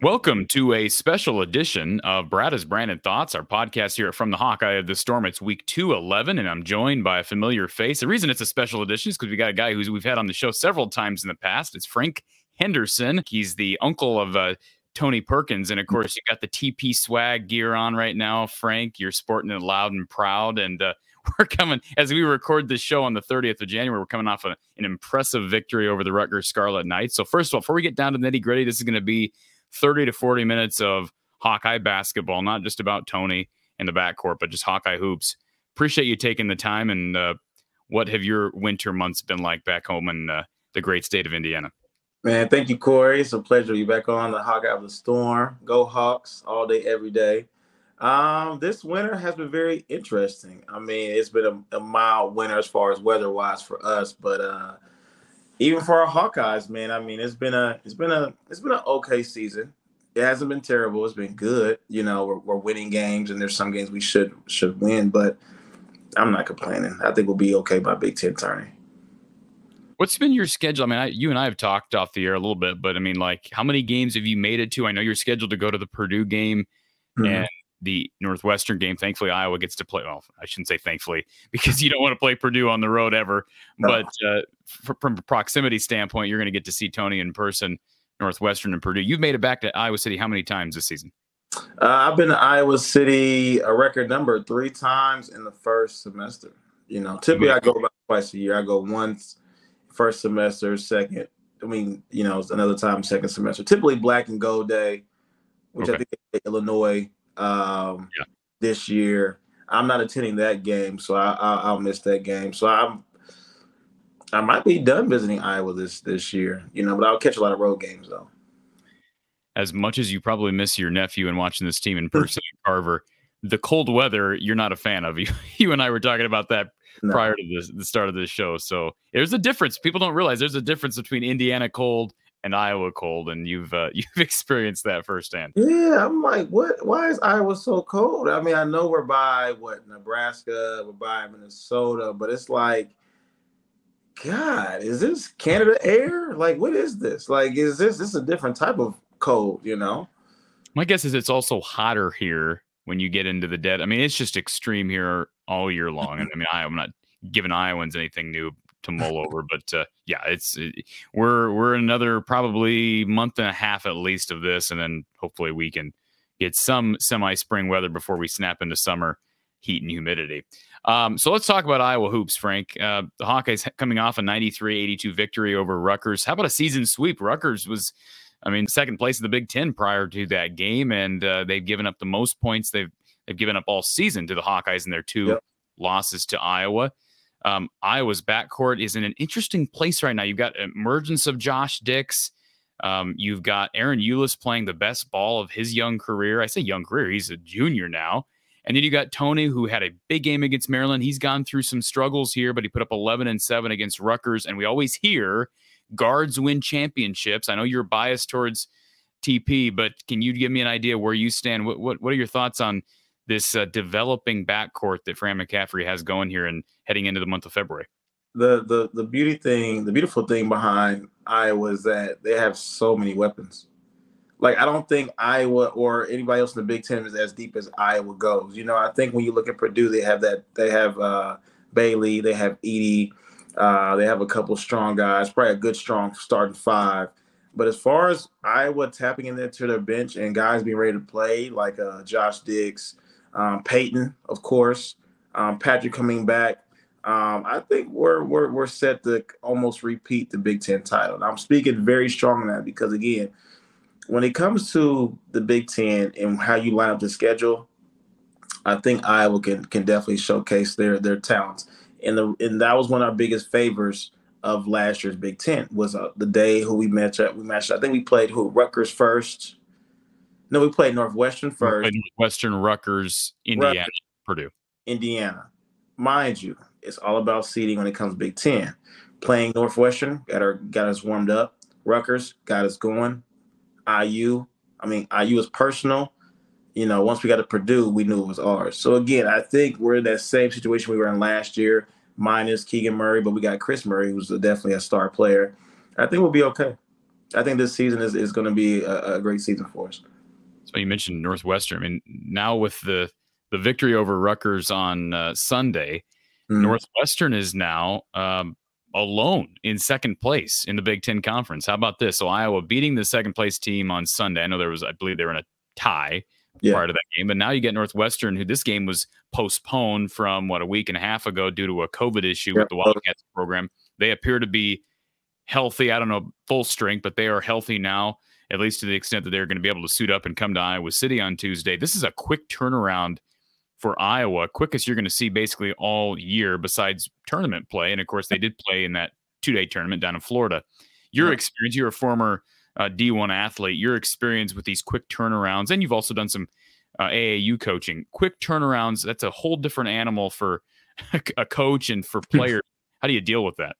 Welcome to a special edition of Brad is Brandon Thoughts, our podcast here from the Hawkeye of the Storm. It's week 211, and I'm joined by a familiar face. The reason it's a special edition is because we got a guy who's we've had on the show several times in the past. It's Frank Henderson. He's the uncle of uh, Tony Perkins. And of course, you got the TP swag gear on right now, Frank. You're sporting it loud and proud. And uh, we're coming, as we record this show on the 30th of January, we're coming off a, an impressive victory over the Rutgers Scarlet Knights. So, first of all, before we get down to the nitty gritty, this is going to be 30 to 40 minutes of Hawkeye basketball, not just about Tony in the backcourt, but just Hawkeye hoops. Appreciate you taking the time. And uh, what have your winter months been like back home in uh, the great state of Indiana? Man, thank you, Corey. It's a pleasure to be back on the Hawkeye of the Storm. Go Hawks all day, every day. Um, this winter has been very interesting. I mean, it's been a, a mild winter as far as weather-wise for us, but uh, even for our Hawkeyes, man, I mean, it's been a it's been a it's been an okay season. It hasn't been terrible. It's been good. You know, we're, we're winning games, and there's some games we should should win, but I'm not complaining. I think we'll be okay by Big Ten tourney. What's been your schedule? I mean, I, you and I have talked off the air a little bit, but I mean, like, how many games have you made it to? I know you're scheduled to go to the Purdue game mm-hmm. and the Northwestern game. Thankfully, Iowa gets to play. Well, I shouldn't say thankfully because you don't want to play Purdue on the road ever. No. But uh, from a proximity standpoint, you're going to get to see Tony in person, Northwestern and Purdue. You've made it back to Iowa City how many times this season? Uh, I've been to Iowa City a record number three times in the first semester. You know, typically I go about twice a year. I go once first semester, second. I mean, you know, another time second semester. Typically black and gold day, which okay. I think Illinois um, yeah. this year. I'm not attending that game, so I, will miss that game. So I'm I might be done visiting Iowa this this year, you know, but I'll catch a lot of road games though. As much as you probably miss your nephew and watching this team in person Carver, the cold weather you're not a fan of. You you and I were talking about that no. prior to this, the start of this show. So there's a difference. People don't realize there's a difference between Indiana cold and Iowa cold, and you've uh, you've experienced that firsthand. Yeah, I'm like, what? Why is Iowa so cold? I mean, I know we're by what Nebraska, we're by Minnesota, but it's like, God, is this Canada air? Like, what is this? Like, is this this is a different type of cold? You know. My guess is it's also hotter here when you get into the dead. I mean, it's just extreme here all year long. And I mean, I, am not giving Iowans anything new to mull over, but uh, yeah, it's it, we're we're another probably month and a half at least of this, and then hopefully we can get some semi spring weather before we snap into summer heat and humidity. Um, so let's talk about Iowa hoops, Frank. Uh, the Hawkeyes coming off a 93-82 victory over Rutgers. How about a season sweep? Rutgers was, I mean, second place in the Big Ten prior to that game, and uh, they've given up the most points they've they've given up all season to the Hawkeyes in their two yep. losses to Iowa. Um, Iowa's backcourt is in an interesting place right now. You've got emergence of Josh Dix. Um, you've got Ahron Ulis playing the best ball of his young career. I say young career; he's a junior now. And then you got Tony, who had a big game against Maryland. He's gone through some struggles here, but he put up 11 and 7 against Rutgers. And we always hear guards win championships. I know you're biased towards TP, but can you give me an idea where you stand? What what, what are your thoughts on this uh, developing backcourt that Fran McCaffery has going here and heading into the month of February. The the the beauty thing, the beautiful thing behind Iowa is that they have so many weapons. Like I don't think Iowa or anybody else in the Big Ten is as deep as Iowa goes. You know, I think when you look at Purdue, they have that they have uh, Bailey, they have Edey, uh, they have a couple strong guys, probably a good strong starting five. But as far as Iowa tapping into their bench and guys being ready to play, like uh, Josh Dix, um, Payton, of course, um, Patrick coming back. Um, I think we're, we're we're set to almost repeat the Big Ten title. And I'm speaking very strong on that because again, when it comes to the Big Ten and how you line up the schedule, I think Iowa can can definitely showcase their their talents. And the and that was one of our biggest favors of last year's Big Ten was uh, the day who we matched up. We matched. I think we played who Rutgers first, no, we played Northwestern first. Northwestern, Rutgers, Indiana, Rutgers, Purdue. Indiana. Mind you, it's all about seeding when it comes Big Ten. Playing Northwestern got our got us warmed up. Rutgers got us going. IU, I mean IU is personal. You know, once we got to Purdue, we knew it was ours. So again, I think we're in that same situation we were in last year, minus Keegan Murray, but we got Kris Murray, who's definitely a star player. I think we'll be okay. I think this season is, is going to be a, a, great season for us. So you mentioned Northwestern. I mean, now with the the victory over Rutgers on uh, Sunday, mm-hmm. Northwestern is now um, alone in second place in the Big Ten Conference. How about this? So Iowa beating the second place team on Sunday. I know there was, I believe, they were in a tie yeah. prior to that game, but now you get Northwestern, who this game was postponed from what a week and a half ago due to a COVID issue yeah. with the Wildcats program. They appear to be healthy. I don't know full strength, but they are healthy now, at least to the extent that they're going to be able to suit up and come to Iowa City on Tuesday. This is a quick turnaround for Iowa, quickest you're going to see basically all year besides tournament play. And of course, they did play in that two day tournament down in Florida. Your experience, you're a former uh, D1 athlete, your experience with these quick turnarounds, and you've also done some uh, AAU coaching. Quick turnarounds, that's a whole different animal for a coach and for players. How do you deal with that?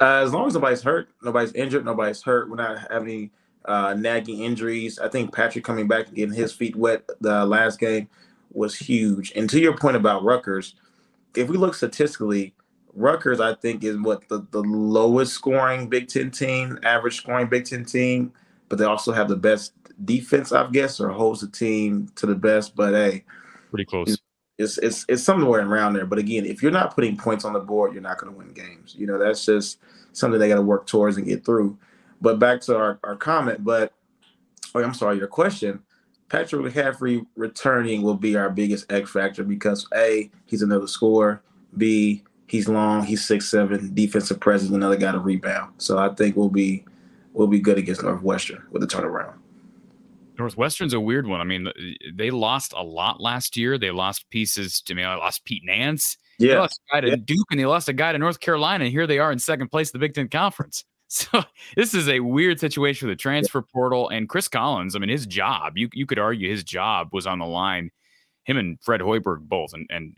Uh, as long as nobody's hurt, nobody's injured, nobody's hurt, we're not having any uh, nagging injuries. I think Patrick coming back and getting his feet wet the last game was huge. And to your point about Rutgers, if we look statistically, Rutgers, I think, is what the, the lowest scoring Big Ten team, average scoring Big Ten team, but they also have the best defense, I guess, or holds the team to the best. But hey, pretty close. It's, it's it's somewhere around there. But again, if you're not putting points on the board, you're not going to win games. You know, that's just something they got to work towards and get through. But back to our, our comment, but oh, I'm sorry, your question. Patrick McCaffery returning will be our biggest X factor because A, he's another scorer. B, he's long, he's six seven, defensive presence, another guy to rebound. So I think we'll be we'll be good against Northwestern with the turnaround. Northwestern's a weird one. I mean, they lost a lot last year. They lost pieces to me. I lost Pete Nance. Yeah. They lost a guy to yeah. Duke and they lost a guy to North Carolina. And here they are in second place in the Big Ten Conference. So this is a weird situation with the transfer portal and Chris Collins. I mean, his job, you, you could argue his job was on the line. Him and Fred Hoiberg both. And, and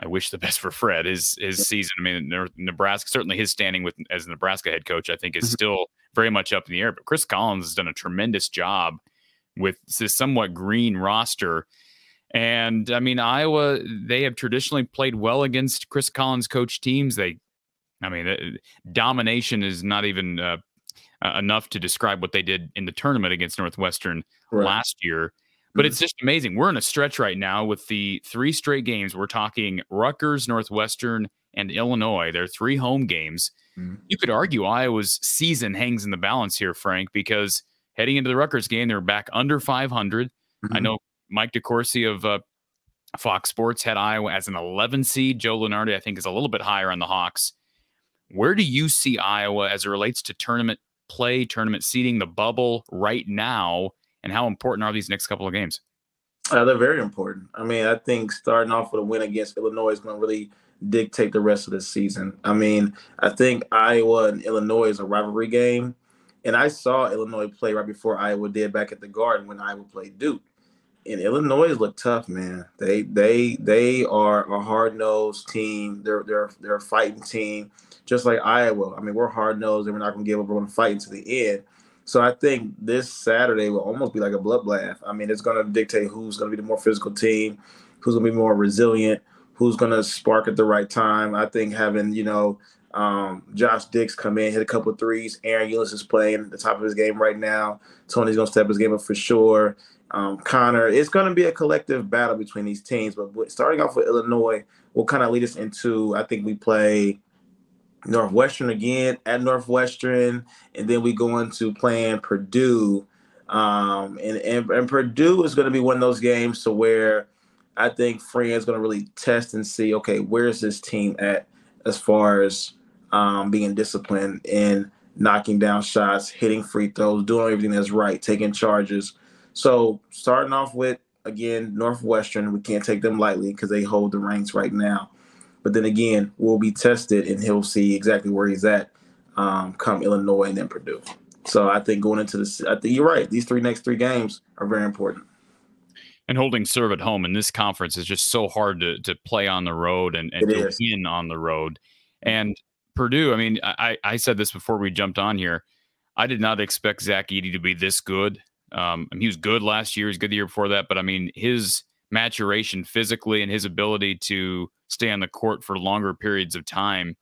I wish the best for Fred. His his season. I mean, Nebraska certainly his standing with as Nebraska head coach, I think, is mm-hmm. still very much up in the air. But Chris Collins has done a tremendous job with this somewhat green roster. And I mean, Iowa, they have traditionally played well against Chris Collins coach teams. They I mean, uh, domination is not even uh, enough to describe what they did in the tournament against Northwestern right. last year. But mm-hmm. it's just amazing. We're in a stretch right now with the three straight games. We're talking Rutgers, Northwestern, and Illinois. They're three home games. Mm-hmm. You could argue Iowa's season hangs in the balance here, Frank, because heading into the Rutgers game, they're back under 500. Mm-hmm. I know Mike DeCourcy of uh, Fox Sports had Iowa as an 11 seed. Joe Lunardi, I think, is a little bit higher on the Hawks. Where do you see Iowa as it relates to tournament play, tournament seeding, the bubble right now, and how important are these next couple of games? Uh, they're very important. I mean, I think starting off with a win against Illinois is going to really dictate the rest of the season. I mean, I think Iowa and Illinois is a rivalry game. And I saw Illinois play right before Iowa did back at the Garden when Iowa played Duke and Illinois look tough, man. They they they are a hard nosed team. They're they're they're a fighting team, just like Iowa. I mean, we're hard nosed and we're not gonna give up. We're gonna fight to the end. So I think this Saturday will almost be like a bloodbath. I mean, it's gonna dictate who's gonna be the more physical team, who's gonna be more resilient, who's gonna spark at the right time. I think having you know um, Josh Dix come in, hit a couple threes. Ahron Ulis is playing at the top of his game right now. Tony's gonna step his game up for sure um, Connor. It's going to be a collective battle between these teams. But starting off with Illinois will kind of lead us into I think we play Northwestern again at Northwestern, and then we go into playing Purdue. Um, and, and, and Purdue is going to be one of those games to where I think Fran's going to really test and see, okay, where's this team at as far as um, being disciplined and knocking down shots, hitting free throws, doing everything that's right, taking charges. So starting off with again Northwestern, we can't take them lightly because they hold the ranks right now. But then again, we'll be tested and he'll see exactly where he's at um, come Illinois and then Purdue. So I think going into this, I think you're right. These three next three games are very important. And holding serve at home in this conference is just so hard to to play on the road and, and to win on the road. And Purdue, I mean, I, I said this before we jumped on here. I did not expect Zach Edey to be this good um, he was good last year. He's good the year before that. But I mean, his maturation physically and his ability to stay on the court for longer periods of time,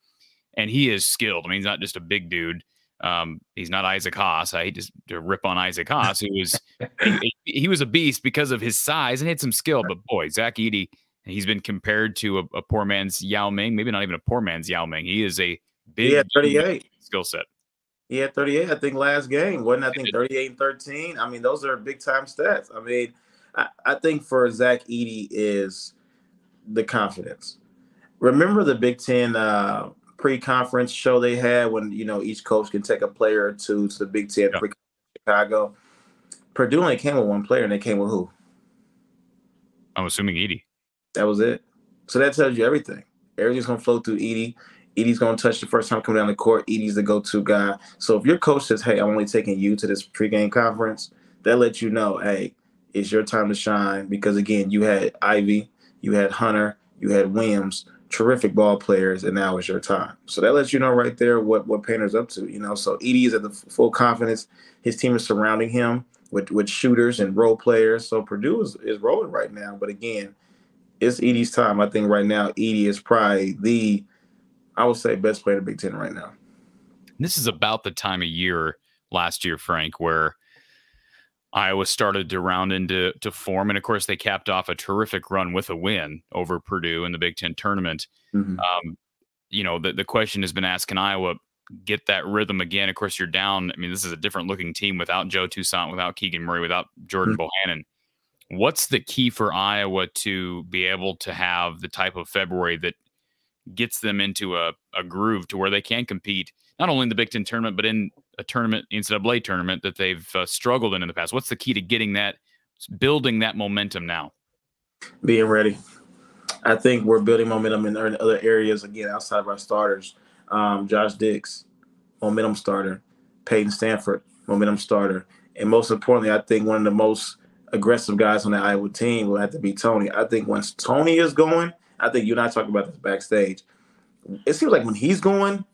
and he is skilled. I mean, he's not just a big dude. Um, he's not Isaac Haas. I hate to, rip on Isaac Haas. He was he, he, was a beast because of his size and had some skill. But boy, Zach Edey, he's been compared to a, a poor man's Yao Ming. Maybe not even a poor man's Yao Ming. He is a big he 38 skill set. He had 38, I think, last game. Wasn't I think 38 and 13? I mean, those are big time stats. I mean, I, I think for Zach Edey is the confidence. Remember the Big Ten uh, pre-conference show they had when you know each coach can take a player or two to the Big Ten yeah. Chicago. Purdue only came with one player, and they came with who? I'm assuming Edey. That was it. So that tells you everything. Everything's gonna flow through Edey. Edey's gonna touch the first time coming down the court. Edey's the go-to guy. So if your coach says, "Hey, I'm only taking you to this pregame conference," that lets you know, "Hey, it's your time to shine." Because again, you had Ivey, you had Hunter, you had Williams, terrific ball players, and now it's your time. So that lets you know right there what what Painter's up to. You know, so Edey is at the full confidence. His team is surrounding him with with shooters and role players. So Purdue is, is rolling right now. But again, it's Edey's time. I think right now Edey is probably the I would say best player in the Big Ten right now. This is about the time of year last year, Frank, where Iowa started to round into to form, and of course they capped off a terrific run with a win over Purdue in the Big Ten tournament. Mm-hmm. Um, you know, the the question has been asked: Can Iowa get that rhythm again? Of course, you're down. I mean, this is a different looking team without Joe Toussaint, without Keegan Murray, without Jordan mm-hmm. Bohannon. What's the key for Iowa to be able to have the type of February that gets them into a, a groove to where they can compete not only in the Big Ten tournament but in a tournament, NCAA tournament that they've uh, struggled in in the past. What's the key to getting that, building that momentum now? Being ready. I think we're building momentum in other areas again outside of our starters. Um, Josh Dix, momentum starter. Payton Sandfort, momentum starter. And most importantly, I think one of the most aggressive guys on the Iowa team will have to be Tony. I think once Tony is going, I think you and I talked about this backstage. It seems like when he's going,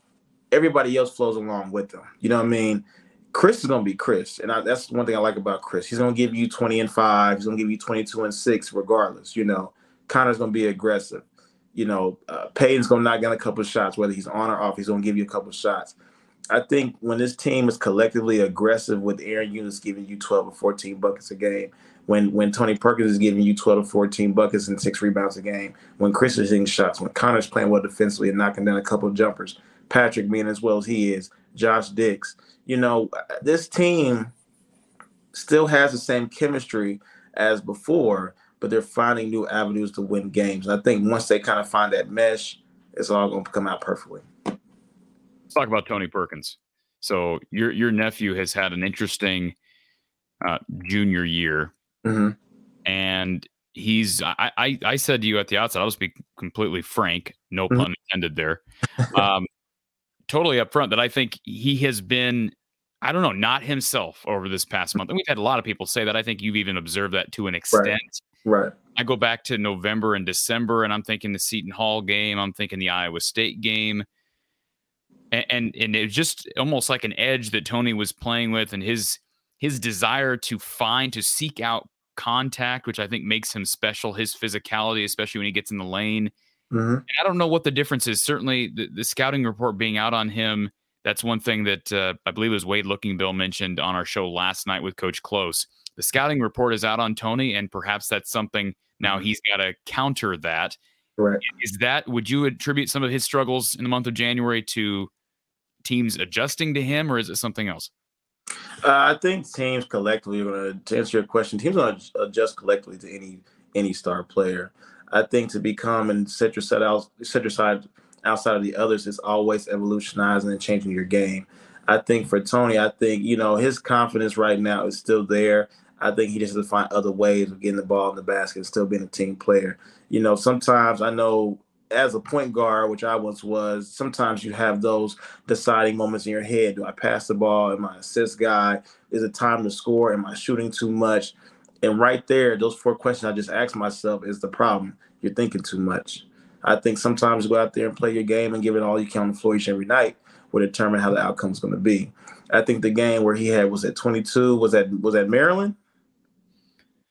everybody else flows along with them. You know what I mean? Chris is gonna be Chris, and I, that's one thing I like about Chris. He's gonna give you 20 and five. He's gonna give you 22 and six, regardless. You know, Connor's gonna be aggressive. You know, uh, Payton's gonna knock down a couple shots, whether he's on or off. He's gonna give you a couple shots. I think when this team is collectively aggressive with Ahron Ulis giving you 12 or 14 buckets a game, when when Tony Perkins is giving you 12 or 14 buckets and six rebounds a game, when Chris is hitting shots, when Connor's playing well defensively and knocking down a couple of jumpers, Patrick being as well as he is, Josh Dix, you know, this team still has the same chemistry as before, but they're finding new avenues to win games. And I think once they kind of find that mesh, it's all going to come out perfectly. Let's talk about Tony Perkins. So your your nephew has had an interesting uh, junior year Mm-hmm. And he's I, I, I said to you at the outset, I'll just be completely frank, no mm-hmm. pun intended there. Um, totally upfront that I think he has been, I don't know, not himself over this past month. And we've had a lot of people say that. I think you've even observed that to an extent. Right. right. I go back to November and December, and I'm thinking the Seton Hall game, I'm thinking the Iowa State game. And, and and it was just almost like an edge that Tony was playing with, and his his desire to find to seek out contact, which I think makes him special. His physicality, especially when he gets in the lane. Mm-hmm. I don't know what the difference is. Certainly, the, the, scouting report being out on him. That's one thing that uh, I believe it was Wade Looking Bill mentioned on our show last night with Coach Close. The scouting report is out on Tony, and perhaps that's something now mm-hmm. he's got to counter that. Right. Is that would you attribute some of his struggles in the month of January to teams adjusting to him, or is it something else? Uh, I think teams collectively to, to answer your question. Teams don't adjust collectively to any any star player. I think to become and set yourself set out, set your outside of the others is always evolutionizing and changing your game. I think for Tony, I think you know his confidence right now is still there. I think he just has to find other ways of getting the ball in the basket and still being a team player. You know, sometimes I know as a point guard, which I once was, sometimes you have those deciding moments in your head. Do I pass the ball? Am I assist guy? Is it time to score? Am I shooting too much? And right there, those four questions I just asked myself is the problem. You're thinking too much. I think sometimes go out there and play your game and give it all you can on the floor each every night will determine how the outcome is going to be. I think the game where he had was at 22 was at was at Maryland.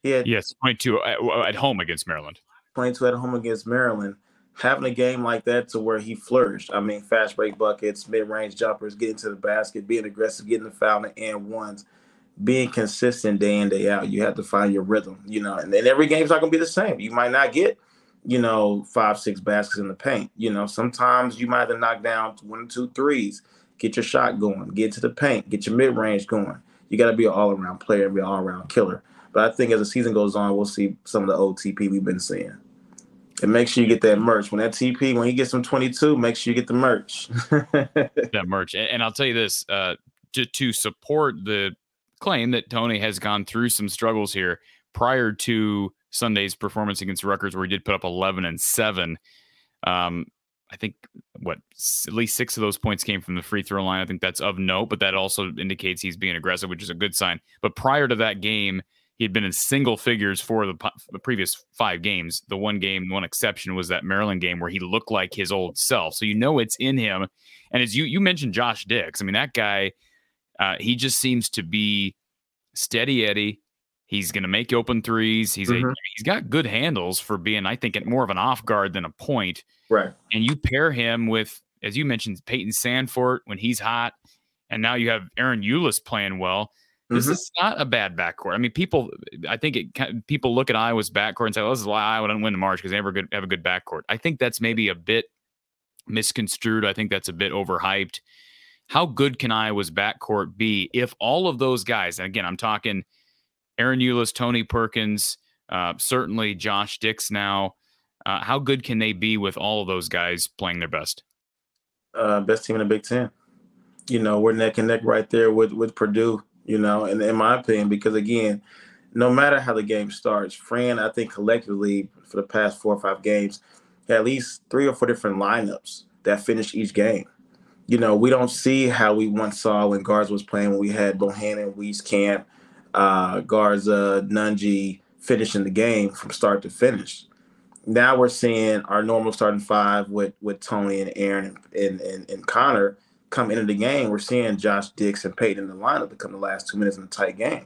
He had yes, 22 at, at home against Maryland. 22 at home against Maryland having a game like that to where he flourished. I mean, fast break buckets, mid range jumpers, getting to the basket, being aggressive, getting the foul and ones, being consistent day in, day out. You have to find your rhythm, you know, and then every game's not going to be the same. You might not get, you know, five, six baskets in the paint. You know, sometimes you might have to knock down one two threes, get your shot going, get to the paint, get your mid range going. You got to be an all around player, be an all around killer. But I think as the season goes on, we'll see some of the OTP we've been seeing. And make sure you get that merch. When that TP, when you get some 22, make sure you get the merch. that merch. And I'll tell you this, uh, to, to support the claim that Tony has gone through some struggles here prior to Sunday's performance against Rutgers, where he did put up 11 and 7. Um, I think what at least six of those points came from the free throw line. I think that's of note, but that also indicates he's being aggressive, which is a good sign. But prior to that game, he had been in single figures for the, the previous five games. The one game, one exception was that Maryland game where he looked like his old self. So you know it's in him. And as you you mentioned, Josh Dix. I mean that guy, uh, he just seems to be steady Eddie. He's going to make open threes. He's mm-hmm. a, he's got good handles for being, I think, more of an off guard than a point. Right. And you pair him with, as you mentioned, Payton Sandfort when he's hot, and now you have Ahron Ulis playing well. This mm-hmm. is not a bad backcourt. I mean, people, I think it people look at Iowa's backcourt and say, "Well, this is why Iowa didn't win the March because they never good, have a good backcourt." I think that's maybe a bit misconstrued. I think that's a bit overhyped. How good can Iowa's backcourt be if all of those guys, and again, I'm talking Ahron Ulis, Tony Perkins, uh, certainly Josh Dix now. Uh, how good can they be with all of those guys playing their best? Uh, best team in the Big Ten. You know, we're neck and neck right there with with Purdue you know, and in my opinion, because again, no matter how the game starts, Fran, I think collectively for the past four or five games, at least three or four different lineups that finish each game. You know, we don't see how we once saw when Garza was playing when we had Bohannon, Wieskamp, uh, Garza, Nunge finishing the game from start to finish. Now we're seeing our normal starting five with with Tony and Aaron and, and, and Connor – come into the game, we're seeing Josh Dix and Payton in the lineup to come the last two minutes in a tight game.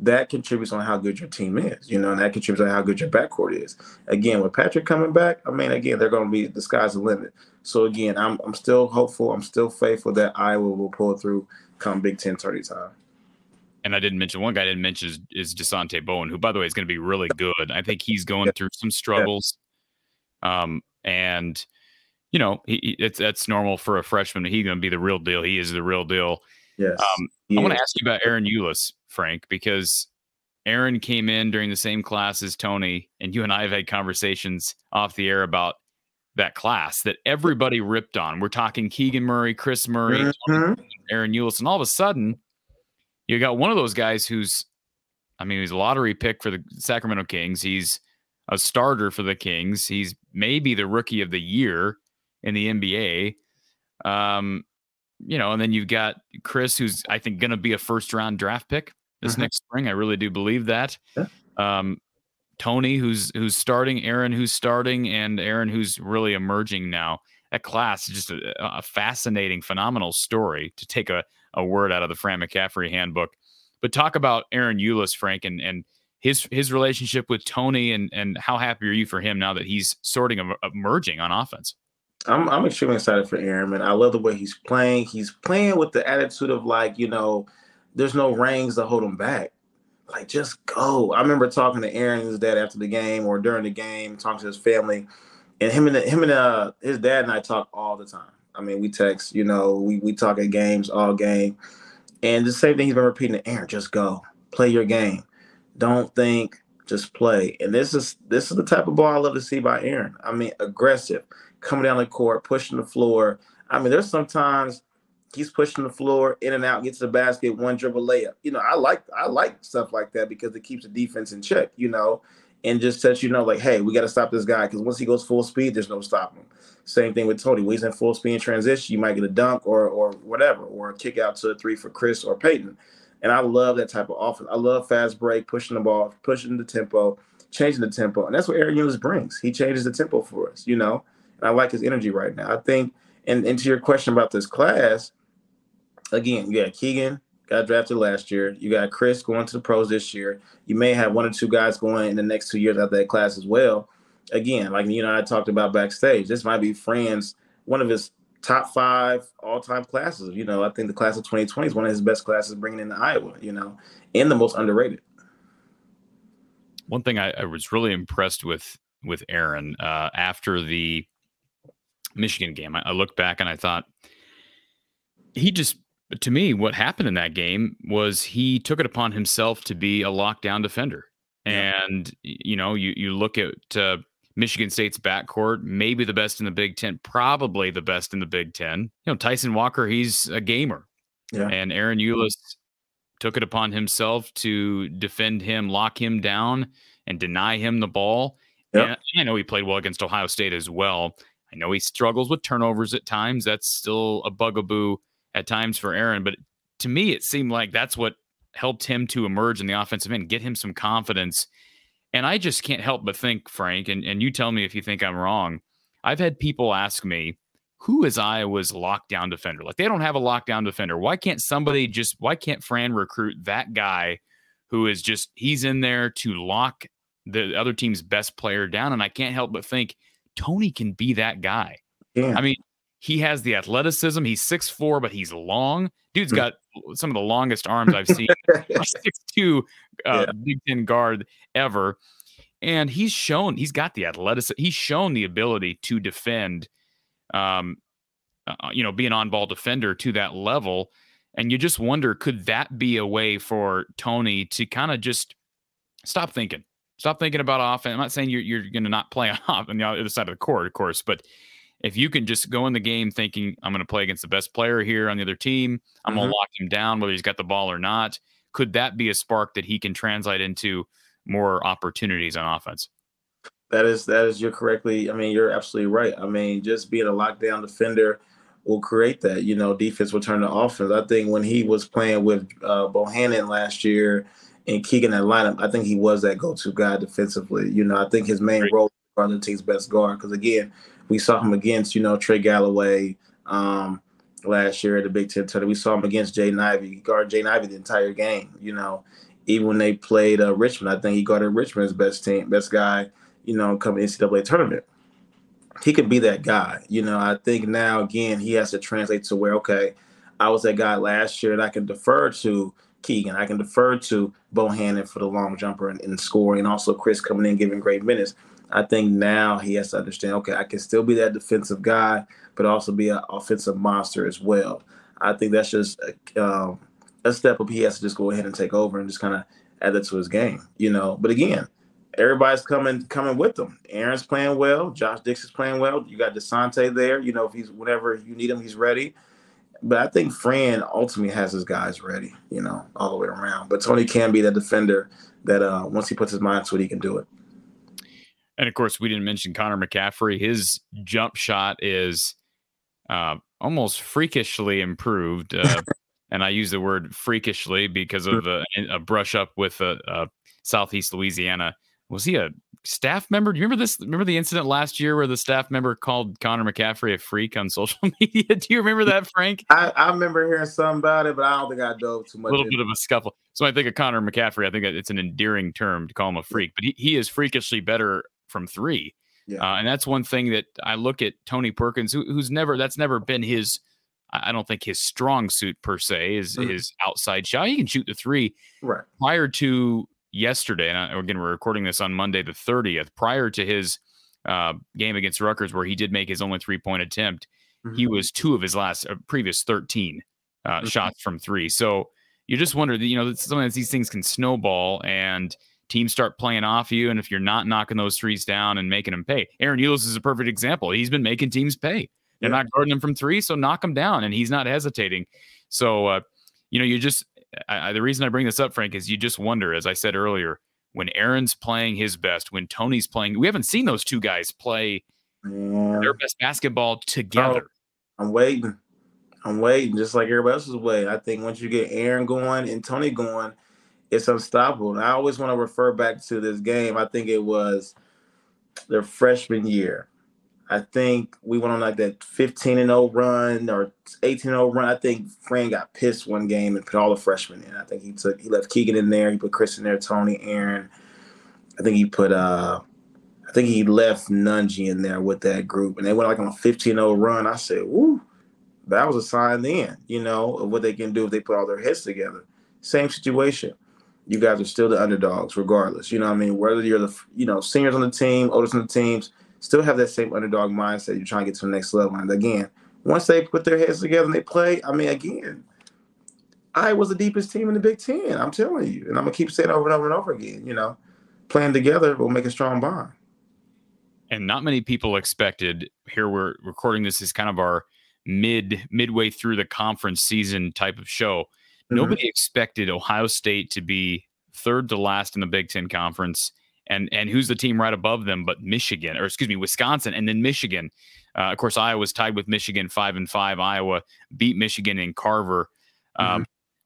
That contributes on how good your team is, you know, and that contributes on how good your backcourt is. Again, with Patrick coming back, I mean, again, they're going to be the sky's the limit. So again, I'm I'm still hopeful, I'm still faithful that Iowa will pull through come Big Ten tourney time. And I didn't mention one guy I didn't mention is, is Dasonte Bowen, who by the way is going to be really good. I think he's going through some struggles. Um, and you know, he, it's that's normal for a freshman. He's going to be the real deal. He is the real deal. Yes. Um, I want to ask you about Ahron Ulis, Frank, because Aaron came in during the same class as Tony, and you and I have had conversations off the air about that class that everybody ripped on. We're talking Keegan Murray, Kris Murray, mm-hmm. Ahron Ulis, and all of a sudden, you got one of those guys who's, I mean, he's a lottery pick for the Sacramento Kings. He's a starter for the Kings. He's maybe the rookie of the year in the NBA. Um, you know, and then you've got Chris, who's I think going to be a first round draft pick this mm-hmm. next spring. I really do believe that. Yeah. Um, Tony, who's who's starting, Aaron, who's starting, and Aaron, who's really emerging now. That class is just a, a fascinating, phenomenal story to take a, a word out of the Fran McCaffery handbook. But talk about Ahron Ulis, Frank, and and his his relationship with Tony, and and how happy are you for him now that he's sorting of emerging on offense? I'm I'm extremely excited for Aaron, man. I love the way he's playing. He's playing with the attitude of like, you know, there's no rings to hold him back. Like, just go. I remember talking to Aaron, his dad, after the game or during the game, talking to his family, and him and the, him and uh, his dad and I talk all the time. I mean, we text, you know, we we talk at games all game, and the same thing he's been repeating to Aaron: just go, play your game, don't think, just play. And this is this is the type of ball I love to see by Aaron. I mean, aggressive coming down the court, pushing the floor. I mean, there's sometimes he's pushing the floor in and out, gets the basket, one dribble layup. You know, I like I like stuff like that because it keeps the defense in check. You know, and just lets you know, like, hey, we got to stop this guy because once he goes full speed, there's no stopping him. Same thing with Tony. When he's in full speed in transition, you might get a dunk or or whatever, or a kick out to a three for Chris or Payton. And I love that type of offense. I love fast break, pushing the ball, pushing the tempo, changing the tempo, and that's what Ahron Ulis brings. He changes the tempo for us. You know, I like his energy right now. I think, and, and to your question about this class, again, you got Keegan, got drafted last year. You got Chris going to the pros this year. You may have one or two guys going in the next two years out that class as well. again, like you know, I talked about backstage. This might be Fran's one of his top five all time classes. You know, I think the class of 2020 is one of his best classes bringing into Iowa. You know, and the most underrated. One thing I, I was really impressed with with Aaron uh, after the Michigan game, I, I looked back and I thought he just to me, what happened in that game was he took it upon himself to be a lockdown defender. Yeah. And you know, you you look at uh, Michigan State's backcourt, maybe the best in the Big Ten, probably the best in the Big Ten. You know, Tyson Walker, he's a gamer. Yeah. And Ahron Ulis took it upon himself to defend him, lock him down, and deny him the ball. Yep. And I know he played well against Ohio State as well. I know he struggles with turnovers at times. That's still a bugaboo at times for Aaron, but to me, it seemed like that's what helped him to emerge in the offensive end, get him some confidence and I just can't help but think, Frank, and, and you tell me if you think I'm wrong. I've had people ask me, who is Iowa's lockdown defender? Like they don't have a lockdown defender. Why can't somebody just why can't Fran recruit that guy who is just he's in there to lock the other team's best player down? And I can't help but think Tony can be that guy. Yeah. I mean, he has the athleticism. He's six four, but he's long. Dude's got some of the longest arms I've seen. six two uh, yeah. Big Ten guard ever, and he's shown he's got the athleticism. He's shown the ability to defend. Um, uh, uh, you know, be an on-ball defender to that level, and you just wonder could that be a way for Tony to kind of just stop thinking, stop thinking about offense. I'm not saying you're you're going to not play off on the other side of the court, of course, but if you can just go in the game thinking I'm going to play against the best player here on the other team, I'm mm-hmm. going to lock him down whether he's got the ball or not. Could that be a spark that he can translate into more opportunities on offense? That is that is you're correctly. I mean, you're absolutely right. I mean, just being a lockdown defender will create that. You know, defense will turn to offense. I think when he was playing with uh, Bohannon last year and Keegan that lineup, I think he was that go-to guy defensively. You know, I think his main role was the team's best guard because again, we saw him against, you know, Trey Galloway um, last year at the Big Ten title. We saw him against Jaden Ivey. He guarded Jaden Ivey the entire game. You know, even when they played uh, Richmond, I think he guarded Richmond's best team, best guy. You know, coming NCAA tournament. He could be that guy. You know, I think now again he has to translate to where okay, I was that guy last year, and I can defer to Keegan. I can defer to Bohannon for the long jumper and, and scoring, also Chris coming in giving great minutes. I think now he has to understand, okay, I can still be that defensive guy, but also be an offensive monster as well. I think that's just a, um, a step up. He has to just go ahead and take over and just kind of add that to his game, you know. But again, everybody's coming coming with them. Aaron's playing well. Josh Dix is playing well. You got Dasonte there. You know, if he's whenever you need him, he's ready. But I think Fran ultimately has his guys ready, you know, all the way around. But Tony can be that defender that uh, once he puts his mind to it, he can do it. And of course, we didn't mention Connor McCaffery. His jump shot is uh, almost freakishly improved. Uh, and I use the word freakishly because of a, a brush up with a, a Southeast Louisiana. Was he a staff member? Do you remember this? Remember the incident last year where the staff member called Connor McCaffery a freak on social media? Do you remember that, Frank? I, I remember hearing something about it, but I don't think I dove too much. A little bit of a scuffle. So I think of Connor McCaffery. I think it's an endearing term to call him a freak, but he, he is freakishly better from three. Yeah. Uh, and that's one thing that I look at Tony Perkins, who, who's never, that's never been his, I don't think his strong suit per se is mm-hmm. his outside shot. He can shoot the three. Right. Prior to yesterday, and again, we're recording this on Monday, the 30th, prior to his uh, game against Rutgers, where he did make his only three point attempt, mm-hmm. he was two of his last uh, previous 13 uh, mm-hmm. shots from three. So you just wonder that, you know, sometimes these things can snowball and, teams start playing off you. And if you're not knocking those threes down and making them pay, Ahron Ulis is a perfect example. He's been making teams pay. They're yeah. not guarding him from three, so knock him down. And he's not hesitating. So, uh, you know, you just, I, the reason I bring this up, Frank, is you just wonder, as I said earlier, when Aaron's playing his best, when Tony's playing, we haven't seen those two guys play yeah. their best basketball together. Oh, I'm waiting. I'm waiting, just like everybody else is waiting. I think once you get Aaron going and Tony going, it's unstoppable. And I always want to refer back to this game. I think it was their freshman year. I think we went on like that 15 and 0 run or 18 0 run. I think Fran got pissed one game and put all the freshmen in. I think he took he left Keegan in there, he put Chris in there, Tony, Aaron. I think he put uh I think he left Nunge in there with that group, and they went like on a 15-0 run. I said, "Woo, that was a sign then, you know, of what they can do if they put all their heads together." Same situation. You guys are still the underdogs, regardless. You know, I mean, whether you're the you know seniors on the team, oldest on the teams, still have that same underdog mindset. You're trying to get to the next level, and again, once they put their heads together and they play, I mean, again, I was the deepest team in the Big Ten. I'm telling you, and I'm gonna keep saying over and over and over again. You know, playing together will make a strong bond. And not many people expected. Here we're recording this is kind of our mid midway through the conference season type of show. Mm-hmm. Nobody expected Ohio State to be third to last in the Big Ten conference. And and who's the team right above them but Michigan, or excuse me, Wisconsin, and then Michigan. Uh, of course, Iowa's tied with Michigan five and five. Iowa beat Michigan in Carver. Um, mm-hmm.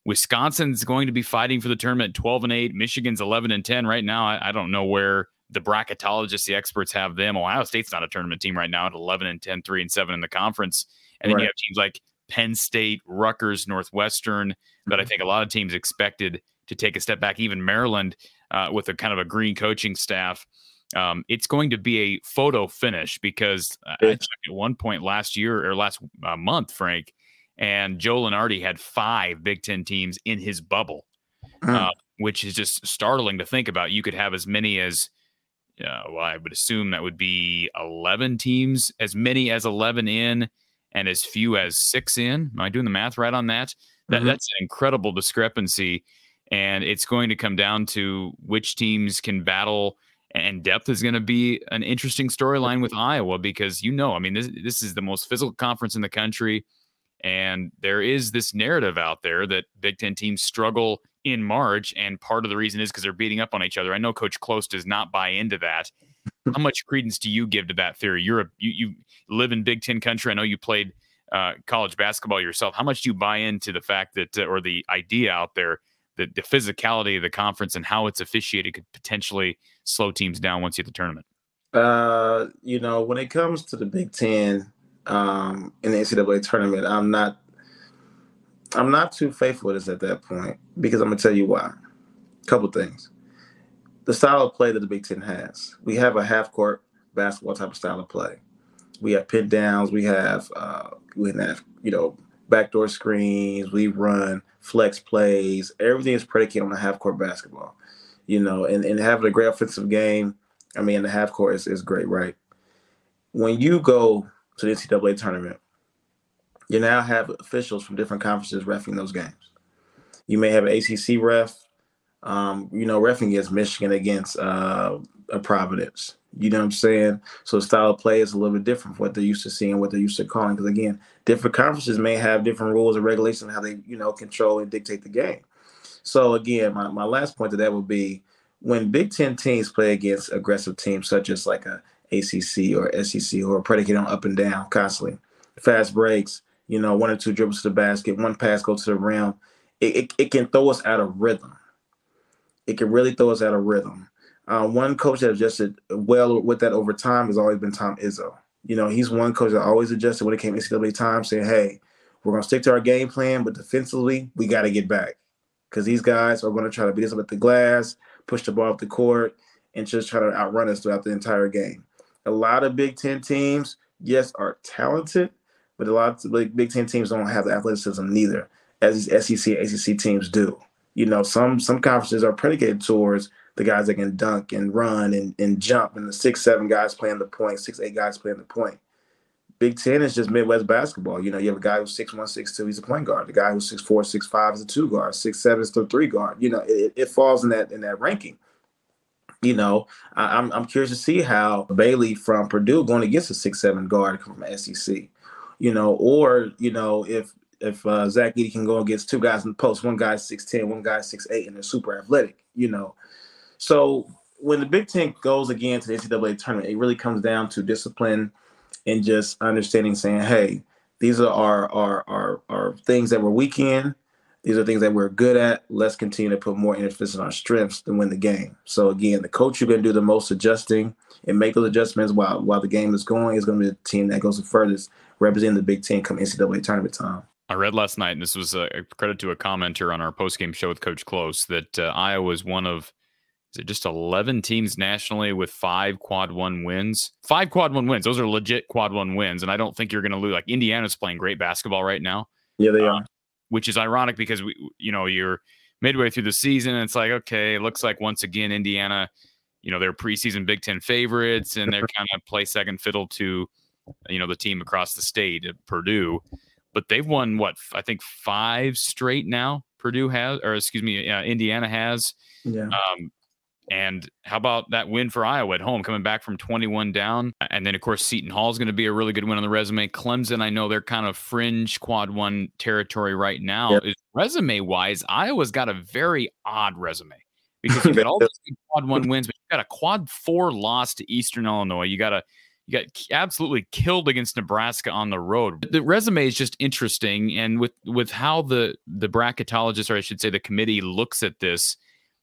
Wisconsin's going to be fighting for the tournament 12 and 8. Michigan's 11 and 10 right now. I, I, don't know where the bracketologists, the experts have them. Ohio State's not a tournament team right now at 11 and 10, 3 and 7 in the conference. And right. then you have teams like Penn State, Rutgers, Northwestern, that I mm-hmm. think a lot of teams expected to take a step back. Even Maryland uh, with a kind of a green coaching staff. Um, it's going to be a photo finish because uh, at one point last year or last uh, month, Frank, and Joe Lunardi had five Big Ten teams in his bubble, mm. uh, which is just startling to think about. You could have as many as, uh, well, I would assume that would be 11 teams, as many as 11 in, and as few as six in. Am I doing the math right on that? that mm-hmm. That's an incredible discrepancy. And it's going to come down to which teams can battle and depth is going to be an interesting storyline with Iowa because you know, I mean, this this is the most physical conference in the country. And there is this narrative out there that Big Ten teams struggle in March. And part of the reason is because they're beating up on each other. I know Coach Close does not buy into that. How much credence do you give to that theory? You're a you, you live in Big Ten country. I know you played uh, college basketball yourself. How much do you buy into the fact that, uh, or the idea out there that the physicality of the conference and how it's officiated could potentially slow teams down once you hit the tournament? Uh, you know, when it comes to the Big Ten, um, in the NCAA tournament, I'm not I'm not too faithful with this at that point because I'm gonna tell you why. A couple things. The style of play that the Big Ten has. We have a half court basketball type of style of play. We have pin downs. We have uh, we have you know backdoor screens. We run flex plays. Everything is predicated on the half court basketball. You know, and, and having a great offensive game. I mean, the half court is, is great, right? When you go to the NCAA tournament, you now have officials from different conferences refing those games. You may have an ACC ref, um, you know, refing against Michigan against uh, a Providence. You know what I'm saying? So style of play is a little bit different from what they're used to seeing, what they're used to calling. Because again, different conferences may have different rules and regulations how they, you know, control and dictate the game. So again, my, my last point to that would be when Big Ten teams play against aggressive teams such as like a ACC or SEC or predicated on up and down constantly. Fast breaks, you know, one or two dribbles to the basket, one pass go to the rim. It, it, it can throw us out of rhythm. It can really throw us out of rhythm. Uh, one coach that adjusted well with that over time has always been Tom Izzo. You know, he's one coach that always adjusted when it came to NCAA time, saying, hey, we're going to stick to our game plan, but defensively, we got to get back because these guys are going to try to beat us up at the glass, push the ball up the court, and just try to outrun us throughout the entire game a lot of Big Ten teams, yes, are talented, but a lot of Big, Big Ten teams don't have the athleticism neither, as these SEC ACC teams do. You know, some some conferences are predicated towards the guys that can dunk and run and, and jump, and the six, seven guys playing the point, six, eight guys playing the point. Big Ten is just Midwest basketball. You know, you have a guy who's six one, six two, he's a point guard. The guy who's six four, six five is a two guard. Six seven is the three guard. You know, it, it falls in that in that ranking you know, I, am I'm curious to see how Bailey from Purdue going against a six seven guard from SEC, you know, or you know if if uh, Zach Edey can go against two guys in the post, one guy's six ten, one guy's six eight, and they're super athletic, you know. So when the Big Ten goes again to the NCAA tournament, it really comes down to discipline and just understanding, saying, "Hey, these are our our our, our things that we're weak in these are things that we're good at. Let's continue to put more emphasis on our strengths to win the game. So again, the coach you're going to do the most adjusting and make those adjustments while while the game is going is going to be the team that goes the furthest, representing the Big Ten come NCAA tournament time. I read last night, and this was a credit to a commenter on our post game show with Coach Close, that uh, Iowa is one of is it just 11 teams nationally with five quad one wins? Five quad one wins. Those are legit quad one wins. And I don't think you're going to lose. Like Indiana's playing great basketball right now. Yeah, they uh, are. Which is ironic because we, you know, you're midway through the season. And it's like, okay, it looks like once again, Indiana, you know, they're preseason Big Ten favorites and they're kind of play second fiddle to, you know, the team across the state at Purdue. But they've won what I think five straight now. Purdue has, or excuse me, uh, Indiana has. Yeah. Um, and how about that win for Iowa at home, coming back from 21 down? And then, of course, Seton Hall is going to be a really good win on the resume. Clemson, I know they're kind of fringe quad one territory right now. Yep. Resume wise, Iowa's got a very odd resume because you've got all these quad one wins, but you got a quad four loss to Eastern Illinois. You got a you got absolutely killed against Nebraska on the road. The resume is just interesting, and with with how the the bracketologist, or I should say, the committee looks at this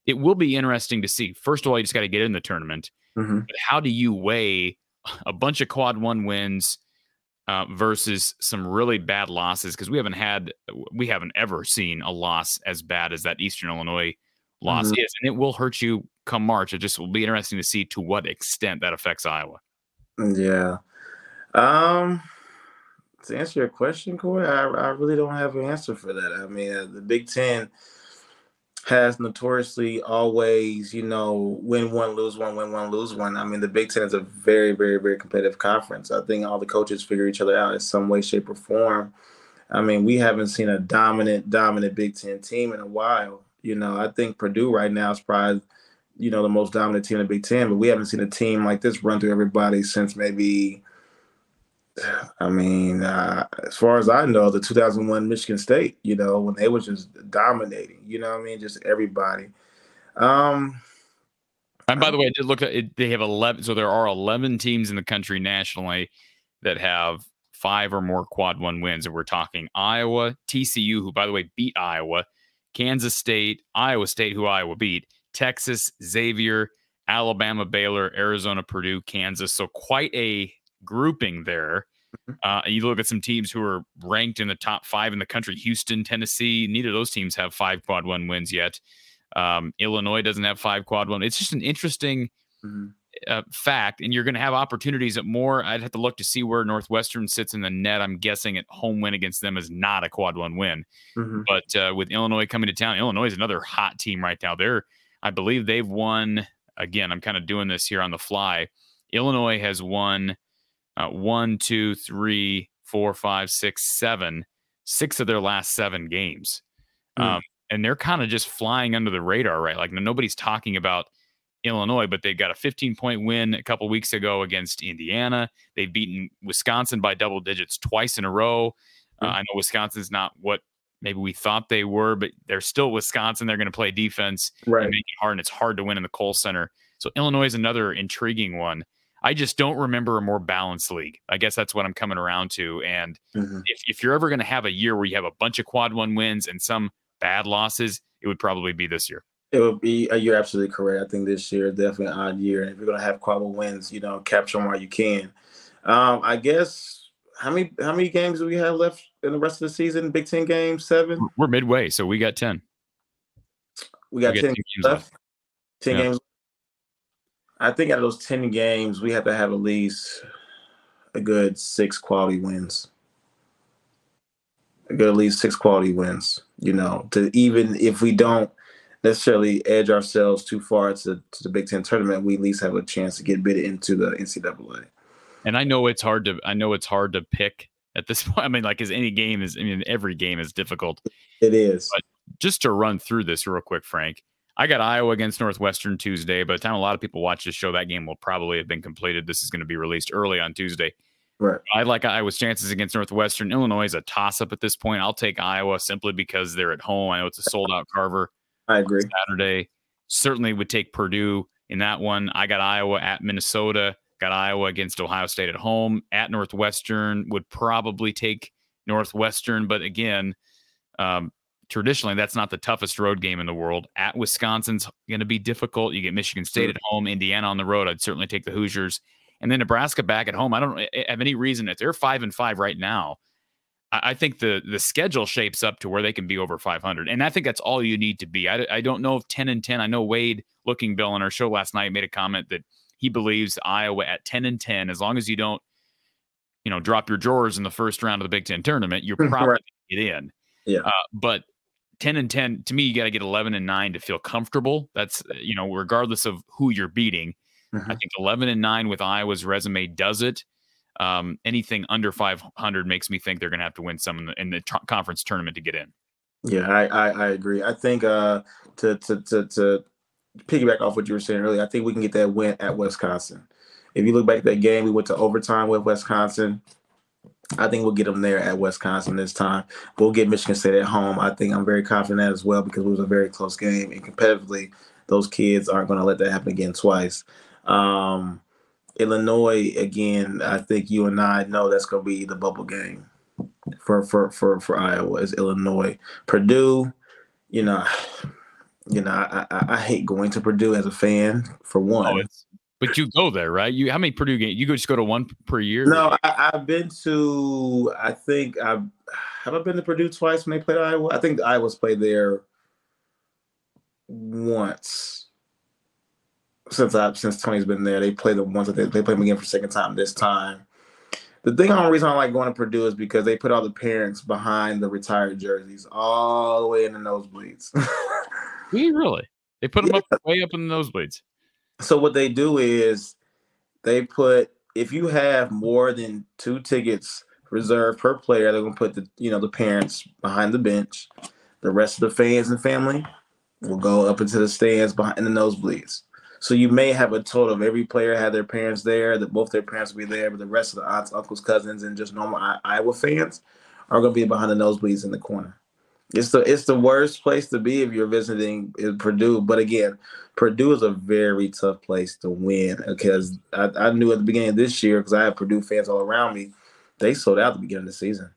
it will be interesting to see. First of all, you just got to get in the tournament. Mm-hmm. But how do you weigh a bunch of quad one wins uh, versus some really bad losses? Because we haven't had, we haven't ever seen a loss as bad as that Eastern Illinois loss mm-hmm. is, and it will hurt you come March. It just will be interesting to see to what extent that affects Iowa. Yeah. Um. To answer your question, Corey, I, I really don't have an answer for that. I mean, uh, the Big Ten has notoriously always, you know, win one, lose one, win one, lose one. I mean, the Big Ten is a very, very, very competitive conference. I think all the coaches figure each other out in some way, shape, or form. I mean, we haven't seen a dominant, dominant Big Ten team in a while. You know, I think Purdue right now is probably, you know, the most dominant team in the Big Ten, but we haven't seen a team like this run through everybody since maybe I mean, uh, as far as I know, the 2001 Michigan State, you know, when they was just dominating, you know I mean? Just everybody. Um, and by the way, I did look at it. They have 11. So there are 11 teams in the country nationally that have five or more quad one wins. And we're talking Iowa, TCU, who, by the way, beat Iowa, Kansas State, Iowa State, who Iowa beat, Texas, Xavier, Alabama, Baylor, Arizona, Purdue, Kansas. So quite a grouping there. Mm-hmm. Uh, you look at some teams who are ranked in the top five in the country Houston, Tennessee. Neither of those teams have five quad one wins yet. Um, Illinois doesn't have five quad one. It's just an interesting mm-hmm. uh, fact. And you're going to have opportunities at more. I'd have to look to see where Northwestern sits in the net. I'm guessing at home win against them is not a quad one win. Mm-hmm. But uh, with Illinois coming to town, Illinois is another hot team right now. They're, I believe they've won. Again, I'm kind of doing this here on the fly. Illinois has won uh, one, two, three, four, five, six, seven, six of their last seven games. Mm. Um, and they're kind of just flying under the radar, right? Like nobody's talking about Illinois, but they've got a 15 point win a couple weeks ago against Indiana. They've beaten Wisconsin by double digits twice in a row. Uh, I know Wisconsin's not what maybe we thought they were, but they're still Wisconsin. They're going to play defense right. and make it hard, and it's hard to win in the Kohl Center. So Illinois is another intriguing one. I just don't remember a more balanced league. I guess that's what I'm coming around to. And mm-hmm. if, if you're ever going to have a year where you have a bunch of quad one wins and some bad losses, it would probably be this year. It would be. Uh, you're absolutely correct. I think this year is definitely an odd year. And if you're going to have quad one wins, you know, capture them while you can. Um, I guess how many how many games do we have left in the rest of the season? Big Ten games, seven. We're midway, so we got ten. We got, we got 10, 10 games left. left. Ten yeah. games I think out of those 10 games, we have to have at least a good six quality wins. A good at least six quality wins, you know, to even if we don't necessarily edge ourselves too far to, to the Big Ten tournament, we at least have a chance to get bid into the NCAA. And I know it's hard to I know it's hard to pick at this point. I mean, like as any game is I mean, every game is difficult. It is. But just to run through this real quick, Frank. I got Iowa against Northwestern Tuesday. By the time a lot of people watch this show, that game will probably have been completed. This is going to be released early on Tuesday. Right. I like Iowa's chances against Northwestern. Illinois is a toss up at this point. I'll take Iowa simply because they're at home. I know it's a sold out Carver. I agree. Saturday. Certainly would take Purdue in that one. I got Iowa at Minnesota. Got Iowa against Ohio State at home. At Northwestern would probably take Northwestern, but again, um, traditionally that's not the toughest road game in the world. At Wisconsin's going to be difficult. You get Michigan State at home, Indiana on the road. I'd certainly take the Hoosiers, and then Nebraska back at home. I don't have any reason if they're five and five right now. I think the the schedule shapes up to where they can be over 500, and I think that's all you need to be. I, I don't know if 10 and 10. I know Wade Lookingbill on our show last night made a comment that he believes Iowa at 10 and 10, as long as you don't, you know, drop your drawers in the first round of the Big Ten tournament, you're probably right. get in. Yeah. Uh, but 10 and 10 to me, you got to get 11 and 9 to feel comfortable. That's you know, regardless of who you're beating. Mm-hmm. I think 11 and 9 with Iowa's resume does it. Um, anything under 500 makes me think they're going to have to win some in the, in the t- conference tournament to get in. Yeah, I, I, I agree. I think uh, to, to to to piggyback off what you were saying earlier, I think we can get that win at Wisconsin. If you look back at that game, we went to overtime with Wisconsin. I think we'll get them there at Wisconsin this time. We'll get Michigan State at home. I think I'm very confident that as well because it was a very close game and competitively, those kids aren't going to let that happen again twice. Um, Illinois again. I think you and I know that's going to be the bubble game for for for for Iowa is Illinois. Purdue, you know, you know, I, I, I hate going to Purdue as a fan for one. Oh, but you go there, right? You how many Purdue games? You go just go to one per year? No, I, have been to. I think I've have I been to Purdue twice when they played Iowa. I think Iowa's played there once since I since Tony's been there. They played them once. They, they played them again for the second time this time. The thing, the only reason I like going to Purdue is because they put all the parents behind the retired jerseys, all the way in the nosebleeds. really? They put them yeah. up way up in the nosebleeds. So what they do is they put if you have more than two tickets reserved per player, they're gonna put the you know the parents behind the bench. The rest of the fans and family will go up into the stands behind the nosebleeds. So you may have a total of every player had their parents there, that both their parents will be there, but the rest of the aunts, uncles, cousins, and just normal Iowa fans are to be behind the nosebleeds in the corner. It's the it's the worst place to be if you're visiting eh, Purdue. But again, Purdue is a very tough place to win because I, I knew at the beginning of this year because I have Purdue fans all around me. They sold out at the beginning of the season.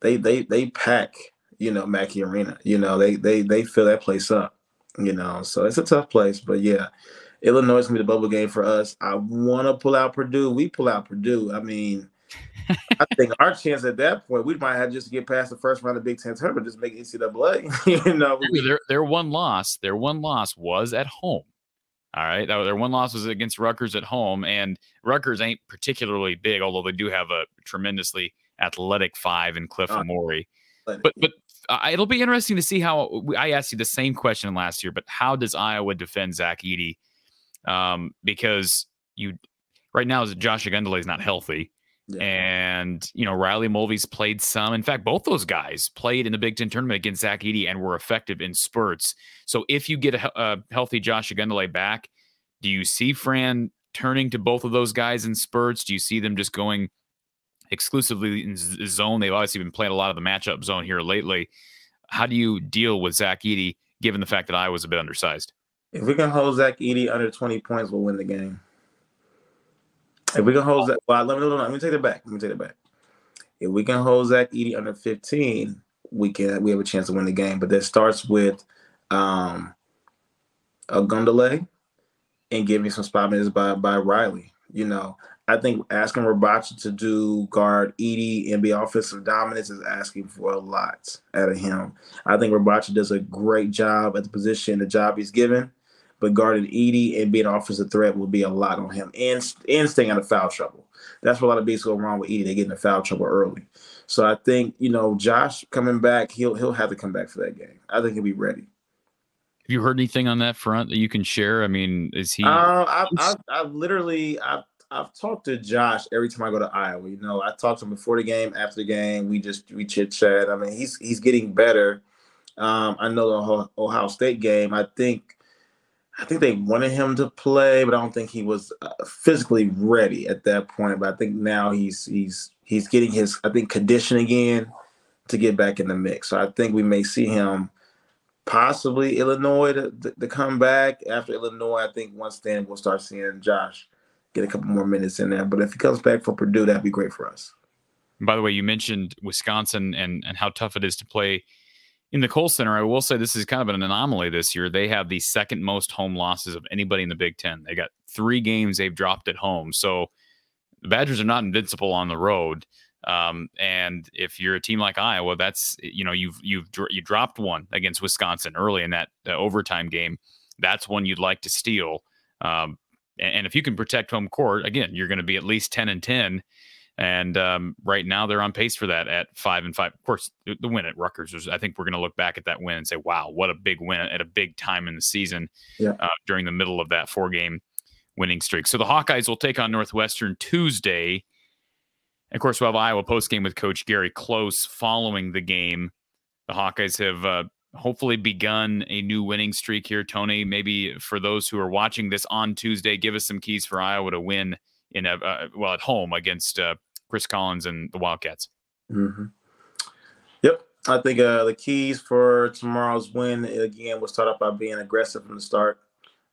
They they they pack you know Mackey Arena. You know they they they fill that place up. You know so it's a tough place. But yeah, Illinois is gonna be the bubble game for us. I want to pull out Purdue. We pull out Purdue. I mean, I think our chance at that point, we might have just to get past the first round of Big Ten tournament, just make NCAA. you know, their their one loss, their one loss was at home. All right, their one loss was against Rutgers at home, and Rutgers ain't particularly big, although they do have a tremendously athletic five in Cliff uh, Omoruyi. But but uh, it'll be interesting to see how I asked you the same question last year, but how does Iowa defend Zach Edey? um, because you right now Josh Ogundele is not healthy. Yeah. And you know Riley Mulvey's played some. In fact, both those guys played in the Big Ten tournament against Zach Edey and were effective in spurts. So if you get a, a healthy Josh Ogundele back, do you see Fran turning to both of those guys in spurts? Do you see them just going exclusively in zone? They've obviously been playing a lot of the matchup zone here lately. How do you deal with Zach Edey, given the fact that I was a bit undersized? If we can hold Zach Edey under 20 points, we'll win the game. If we can hold Zach, well, let me, let me take it back. Let me take it back. If we can hold Zach Edey under 15, we can we have a chance to win the game. But that starts with um Ogundele and giving some spot minutes by by Riley. You know, I think asking Rebraca to do guard Edey and be offensive dominance is asking for a lot out of him. I think Rebraca does a great job at the position, the job he's given but guarding Edey and being an offensive threat will be a lot on him and and staying out of foul trouble. That's where a lot of beats go wrong with Edey. They get into foul trouble early. So I think, you know, Josh coming back, he'll he'll have to come back for that game. I think he'll be ready. Have you heard anything on that front that you can share? I mean, is he? Uh, I've, I've, I've literally I've I've talked to Josh every time I go to Iowa. You know, I talked to him before the game, after the game. We just we chit chat. I mean, he's he's getting better. Um, I know the Ohio State game. I think I think they wanted him to play, but I don't think he was uh, physically ready at that point. But I think now he's he's he's getting his I think condition again to get back in the mix. So I think we may see him possibly Illinois to, to, come back after Illinois. I think once then we'll start seeing Josh get a couple more minutes in there. But if he comes back for Purdue, that'd be great for us. by the way, you mentioned Wisconsin and and how tough it is to play in the Kohl Center, I will say this is kind of an anomaly this year. They have the second most home losses of anybody in the Big Ten. They got three games they've dropped at home. So the Badgers are not invincible on the road. Um, and if you're a team like Iowa, that's you know you've you've you dropped one against Wisconsin early in that uh, overtime game. That's one you'd like to steal. Um, and, and if you can protect home court, again, you're going to be at least ten and ten. And um, right now they're on pace for that at five and five. Of course, the, win at Rutgers was. I think we're going to look back at that win and say, "Wow, what a big win at a big time in the season." Yeah. Uh, during the middle of that four game winning streak. So the Hawkeyes will take on Northwestern Tuesday. Of course, we'll have Iowa post game with Coach Gary Close following the game. The Hawkeyes have uh, hopefully begun a new winning streak here. Tony, maybe for those who are watching this on Tuesday, give us some keys for Iowa to win in a uh, well at home against uh, Chris Collins and the Wildcats. Mm-hmm. Yep, I think uh, the keys for tomorrow's win again will start off by being aggressive from the start.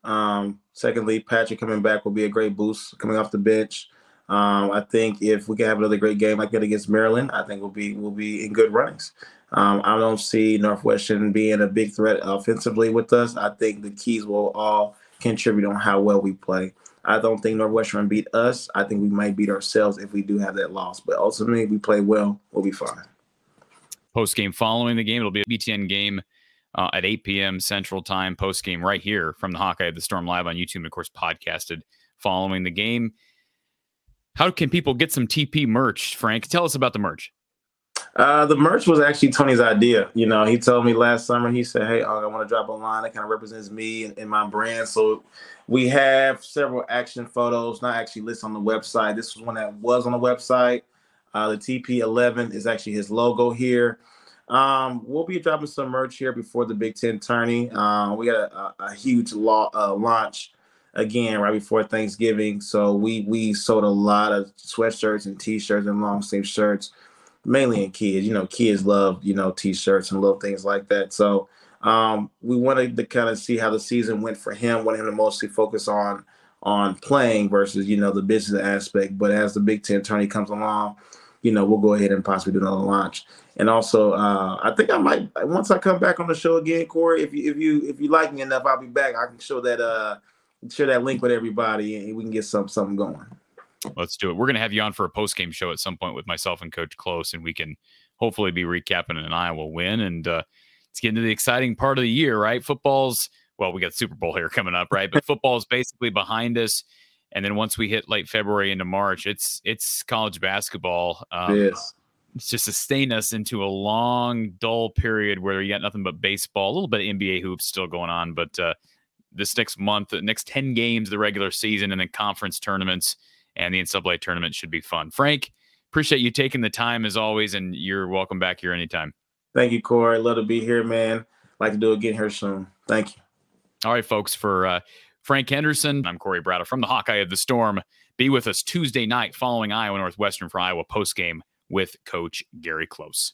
Um, secondly, Patrick coming back will be a great boost coming off the bench. Um, I think if we can have another great game like that against Maryland, I think we'll be we'll be in good runnings. Um, I don't see Northwestern being a big threat offensively with us. I think the keys will all contribute on how well we play. I don't think Northwestern beat us. I think we might beat ourselves if we do have that loss. But ultimately, we play well, we'll be fine. Post game following the game, it'll be a BTN game uh, at 8 p.m. Central Time. Post game right here from the Hawkeye of the Storm live on YouTube, and of course podcasted following the game. How can people get some TP merch, Frank? Tell us about the merch. Uh, the merch was actually Tony's idea. You know, he told me last summer, he said, Hey, I want to drop a line that kind of represents me and, and, my brand. So we have several action photos, not actually listed on the website. This was one that was on the website. Uh, the TP11 is actually his logo here. Um, we'll be dropping some merch here before the Big Ten tourney. Uh, we got a, a, huge uh, launch again right before Thanksgiving. So we we sold a lot of sweatshirts and t-shirts and long sleeve shirts, mainly in kids. You know, kids love you know t-shirts and little things like that. So um, we wanted to kind of see how the season went for him. Wanted him to mostly focus on on playing versus you know the business aspect. But as the Big Ten tourney comes along, you know we'll go ahead and possibly do another launch. And also, uh, I think I might once I come back on the show again, Corey. If you if you if you like me enough, I'll be back. I can show that uh share that link with everybody, and we can get some something going. Let's do it. We're going to have you on for a post game show at some point with myself and Coach Close, and we can hopefully be recapping an Iowa win. And uh, it's getting to the exciting part of the year, right? Football's well, we got Super Bowl here coming up, right? But football's basically behind us. And then once we hit late February into March, it's it's college basketball. Um, yes. It's just sustain us into a long, dull period where you got nothing but baseball, a little bit of NBA hoops still going on, but uh, this next month, the next 10 games, the regular season, and then conference tournaments and the NCAA tournament should be fun. Frank, appreciate you taking the time as always, and you're welcome back here anytime. Thank you, Corey. Love to be here, man. Like to do it again here soon. Thank you. All right, folks, for uh, Frank Henderson, I'm Corey Brada from the Hawkeye of the Storm. Be with us Tuesday night following Iowa Northwestern for Iowa postgame with Coach Gary Close.